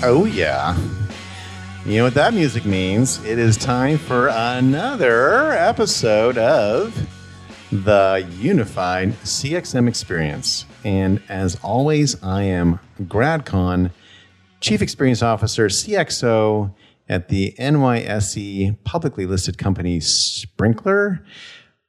Oh, yeah. You know what that music means? It is time for another episode of the Unified CXM Experience. And as always, I am Grad Conn, Chief Experience Officer, CXO at the NYSE publicly listed company Sprinklr.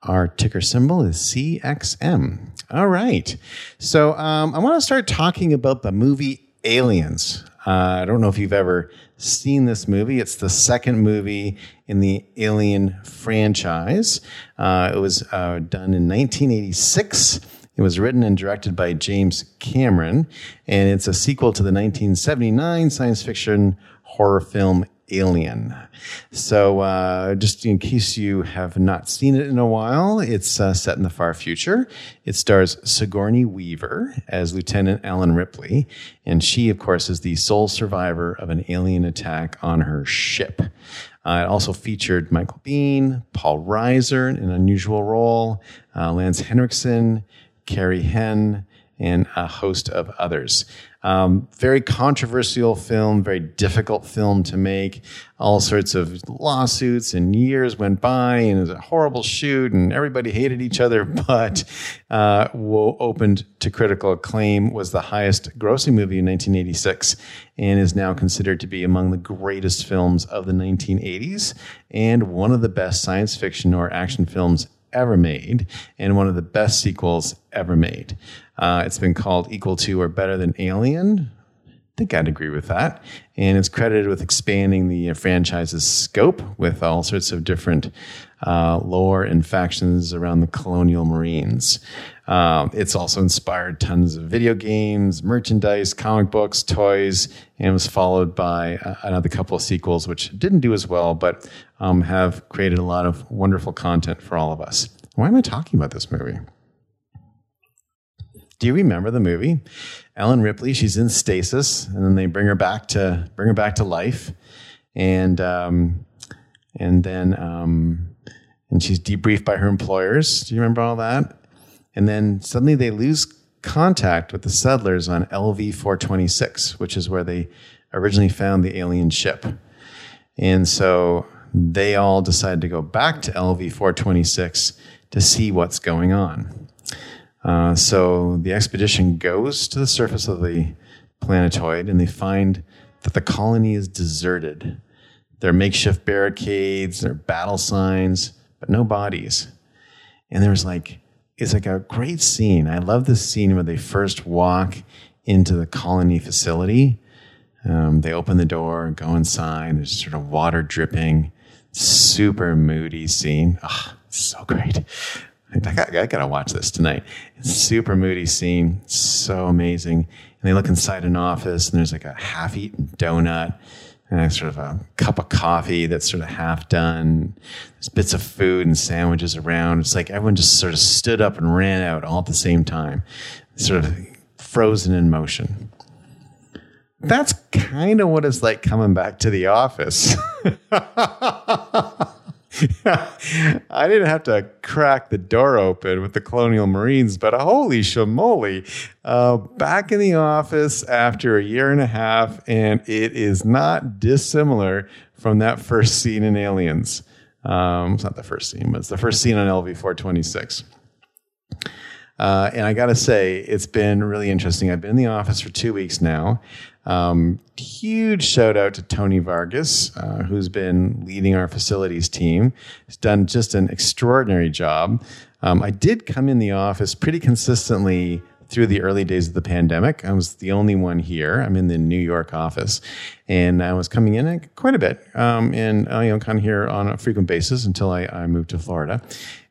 Our ticker symbol is CXM. All right. So um, I want to start talking about the movie Aliens. Uh, I don't know if you've ever seen this movie. It's the second movie in the Alien franchise. Uh, it was uh, done in 1986. It was written and directed by James Cameron, and it's a sequel to the 1979 science fiction horror film Alien. So, uh, just in case you have not seen it in a while, it's uh, set in the far future. It stars Sigourney Weaver as Lieutenant Ellen Ripley, and she, of course, is the sole survivor of an alien attack on her ship. Uh, it also featured Michael Biehn, Paul Reiser in an unusual role, uh, Lance Henriksen, Carrie Henn, and a host of others. Um, very controversial film, very difficult film to make. All sorts of lawsuits and years went by, and it was a horrible shoot, and everybody hated each other. But uh, opened to critical acclaim, was the highest grossing movie in 1986, and is now considered to be among the greatest films of the 1980s, and one of the best science fiction or action films ever made, and one of the best sequels ever made. Uh, it's been called equal to or better than Alien. I think I'd agree with that. And it's credited with expanding the franchise's scope with all sorts of different uh, lore and factions around the colonial marines. Um, it's also inspired tons of video games, merchandise, comic books, toys, and was followed by uh, another couple of sequels, which didn't do as well, but um, have created a lot of wonderful content for all of us. Why am I talking about this movie? Do you remember the movie? Ellen Ripley, she's in stasis, and then they bring her back to bring her back to life, and um, and then um, and she's debriefed by her employers. Do you remember all that? And then suddenly they lose contact with the settlers on LV 426, which is where they originally found the alien ship. And so they all decide to go back to LV 426 to see what's going on. Uh, so the expedition goes to the surface of the planetoid and they find that the colony is deserted. There are makeshift barricades, there are battle signs, but no bodies. And there's like, it's like a great scene. I love this scene where they first walk into the colony facility. Um, they open the door, go inside. There's sort of water dripping, super moody scene. Oh, so great. I, got, I gotta watch this tonight. It's super moody scene, so amazing. And they look inside an office, and there's like a half-eaten donut, and sort of a cup of coffee that's sort of half done. There's bits of food and sandwiches around. It's like everyone just sort of stood up and ran out all at the same time, sort of frozen in motion. That's kind of what it's like coming back to the office. I didn't have to crack the door open with the Colonial Marines, but holy shamoly, uh, back in the office after a year and a half, and it is not dissimilar from that first scene in Aliens. Um, it's not the first scene, but it's the first scene on LV 426. Uh, and I got to say, it's been really interesting. I've been in the office for two weeks now. Um, huge shout out to Tony Vargas, uh, who's been leading our facilities team. He's done just an extraordinary job. Um, I did come in the office pretty consistently through the early days of the pandemic. I was the only one here. I'm in the New York office, and I was coming in quite a bit, um, and uh, you know, kind of here on a frequent basis until I, I moved to Florida.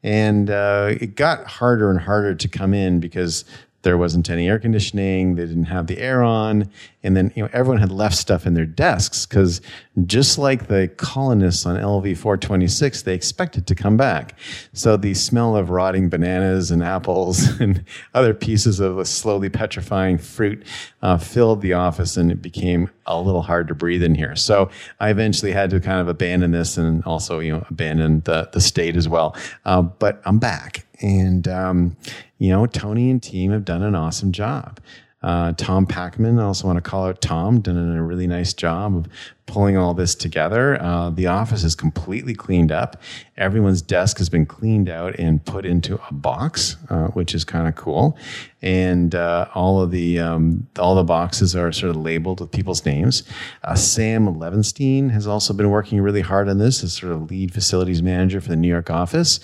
And uh, it got harder and harder to come in because there wasn't any air conditioning. They didn't have the air on. And then, you know, everyone had left stuff in their desks because just like the colonists on LV 426, they expected to come back. So the smell of rotting bananas and apples and other pieces of slowly petrifying fruit uh, filled the office and it became a little hard to breathe in here. So I eventually had to kind of abandon this and also, you know, abandon the, the state as well. Uh, but I'm back. And, um, you know, Tony and team have done an awesome job. Uh, Tom Packman, I also want to call out Tom, done a really nice job of pulling all this together. Uh, the office is completely cleaned up. Everyone's desk has been cleaned out and put into a box, uh, which is kind of cool. And uh, all of the um, all the boxes are sort of labeled with people's names. Uh, Sam Levenstein has also been working really hard on this as sort of lead facilities manager for the New York office.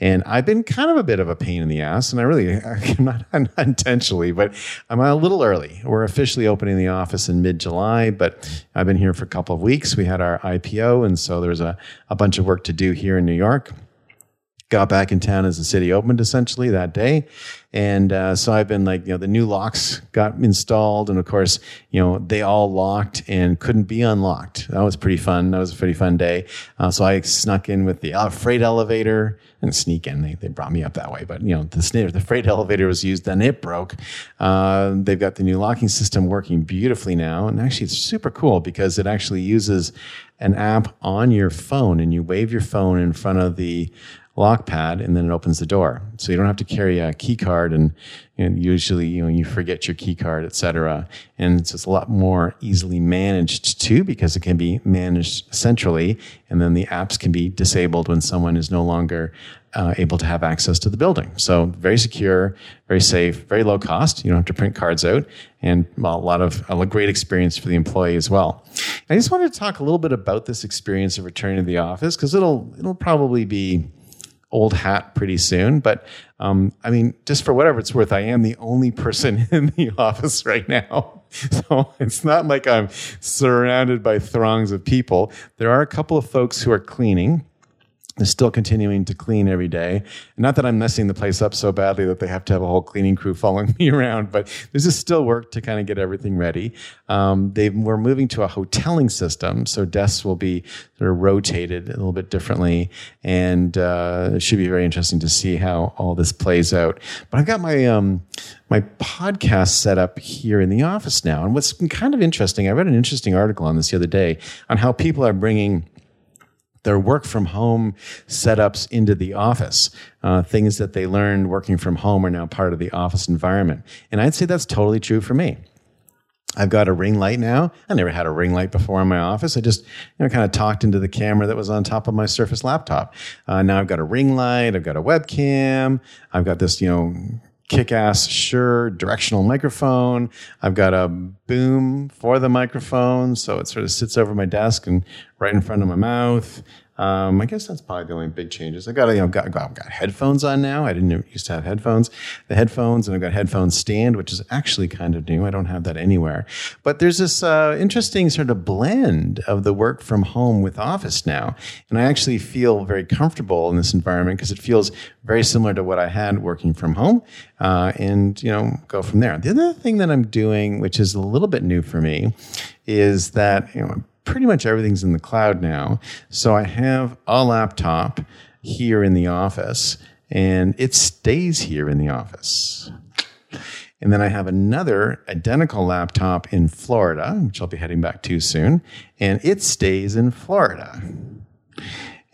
And I've been kind of a bit of a pain in the ass, and I really, not, not intentionally, but I'm a little early. We're officially opening the office in mid July, but I've been here for a couple couple of weeks. We had our IPO, and so there's a, a bunch of work to do here in New York. Got back in town as the city opened essentially that day. And uh, so I've been like, you know, the new locks got installed. And of course, you know, they all locked and couldn't be unlocked. That was pretty fun. That was a pretty fun day. Uh, so I snuck in with the uh, freight elevator and sneak in. They, they brought me up that way. But, you know, the, the freight elevator was used, then it broke. Uh, they've got the new locking system working beautifully now. And actually, it's super cool because it actually uses an app on your phone and you wave your phone in front of the lock pad and then it opens the door. So you don't have to carry a key card and, and usually you know you forget your key card, etc. And it's just a lot more easily managed too because it can be managed centrally and then the apps can be disabled when someone is no longer uh, able to have access to the building. So very secure, very safe, very low cost. You don't have to print cards out, and well, a lot of a great experience for the employee as well. I just wanted to talk a little bit about this experience of returning to the office because it'll it'll probably be old hat pretty soon. But um, I mean, just for whatever it's worth, I am the only person in the office right now. So it's not like I'm surrounded by throngs of people. There are a couple of folks who are cleaning still continuing to clean every day. Not that I'm messing the place up so badly that they have to have a whole cleaning crew following me around, but there's just still work to kind of get everything ready. Um, we're moving to a hoteling system, so desks will be sort of rotated a little bit differently, and uh, it should be very interesting to see how all this plays out. But I've got my um, my podcast set up here in the office now, and what's kind of interesting, I read an interesting article on this the other day on how people are bringing their work from home setups into the office. Uh, things that they learned working from home are now part of the office environment. And I'd say that's totally true for me. I've got a ring light now. I never had a ring light before in my office. I just, you know, kind of talked into the camera that was on top of my Surface laptop. Uh, now I've got a ring light. I've got a webcam. I've got this, you know, kick-ass Shure directional microphone. I've got a boom for the microphone, so it sort of sits over my desk and right in front of my mouth. Um, I guess that's probably the only big changes. I got, you know, got, got, got headphones on now. I didn't used to have headphones. The headphones, and I've got headphone stand, which is actually kind of new. I don't have that anywhere. But there's this uh, interesting sort of blend of the work from home with office now, and I actually feel very comfortable in this environment because it feels very similar to what I had working from home, uh, and you know, go from there. The other thing that I'm doing, which is a little bit new for me, is that you know pretty much everything's in the cloud now. So I have a laptop here in the office and it stays here in the office. And then I have another identical laptop in Florida, which I'll be heading back to soon, and it stays in Florida.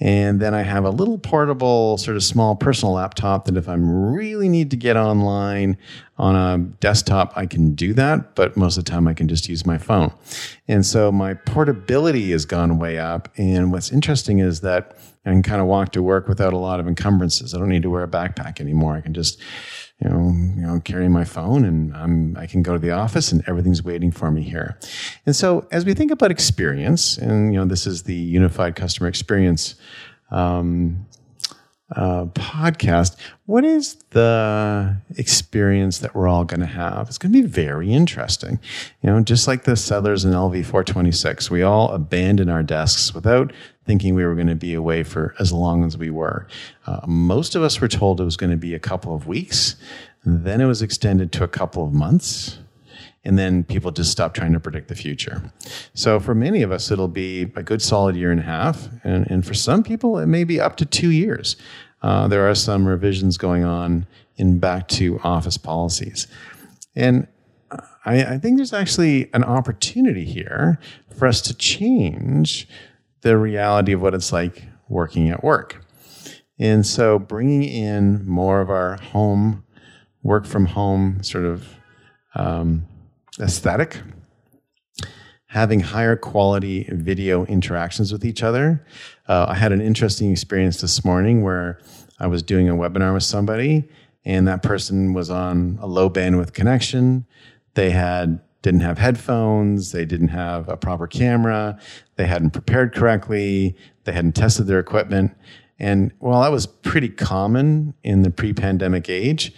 And then I have a little portable, sort of small personal laptop that if I really need to get online on a desktop, I can do that. But most of the time, I can just use my phone. And so my portability has gone way up. And what's interesting is that I can kind of walk to work without a lot of encumbrances. I don't need to wear a backpack anymore. I can just you know, you know, carry my phone and I'm, I can go to the office and everything's waiting for me here. And so as we think about experience, and, you know, this is the unified customer experience, um, uh, podcast, what is the experience that we're all going to have? It's going to be very interesting. You know, just like the settlers in LV 426, we all abandon our desks without thinking we were going to be away for as long as we were. Uh, most of us were told it was going to be a couple of weeks. Then it was extended to a couple of months. And then people just stopped trying to predict the future. So for many of us, it'll be a good solid year and a half. And, and for some people, it may be up to two years. Uh, there are some revisions going on in back to office policies. And I, I think there's actually an opportunity here for us to change the reality of what it's like working at work. And so bringing in more of our home, work from home sort of um, aesthetic, having higher quality video interactions with each other. Uh, I had an interesting experience this morning where I was doing a webinar with somebody, and that person was on a low bandwidth connection. They had didn't have headphones, they didn't have a proper camera, they hadn't prepared correctly, they hadn't tested their equipment. And while that was pretty common in the pre-pandemic age,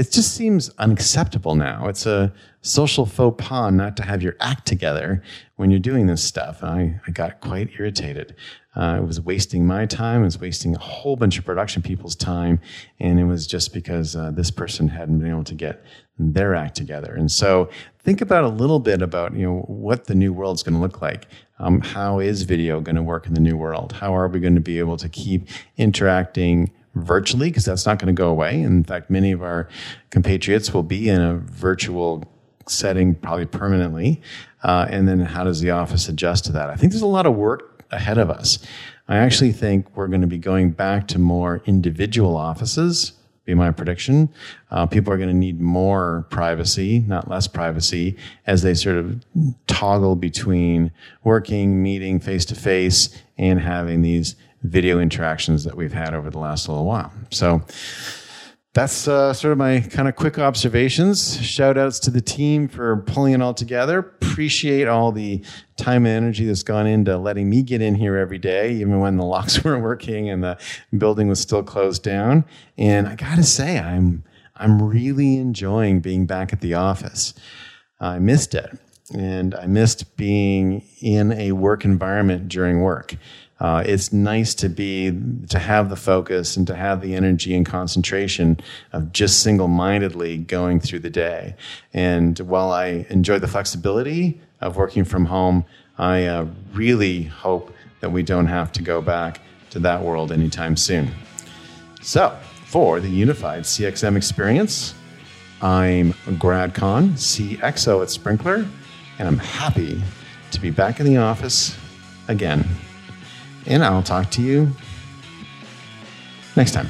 it just seems unacceptable now. It's a social faux pas not to have your act together when you're doing this stuff. And I, I got quite irritated. Uh, it was wasting my time. It was wasting a whole bunch of production people's time. And it was just because uh, this person hadn't been able to get their act together. And so think about a little bit about, you know, what the new world's going to look like. Um, how is video going to work in the new world? How are we going to be able to keep interacting virtually because that's not going to go away. In fact, many of our compatriots will be in a virtual setting probably permanently. Uh, and then how does the office adjust to that? I think there's a lot of work ahead of us. I actually think we're going to be going back to more individual offices. Be my prediction. Uh, people are going to need more privacy, not less privacy, as they sort of toggle between working, meeting face to face, and having these video interactions that we've had over the last little while. So that's uh, sort of my kind of quick observations. Shout outs to the team for pulling it all together. Appreciate all the time and energy that's gone into letting me get in here every day, even when the locks weren't working and the building was still closed down. And I got to say, I'm I'm really enjoying being back at the office. I missed it, and I missed being in a work environment during work uh, it's nice to be to have the focus and to have the energy and concentration of just single-mindedly going through the day. And while I enjoy the flexibility of working from home, I uh, really hope that we don't have to go back to that world anytime soon. So, for the unified CXM experience, I'm Grad Conn, CXO at Sprinklr, and I'm happy to be back in the office again and I'll talk to you next time.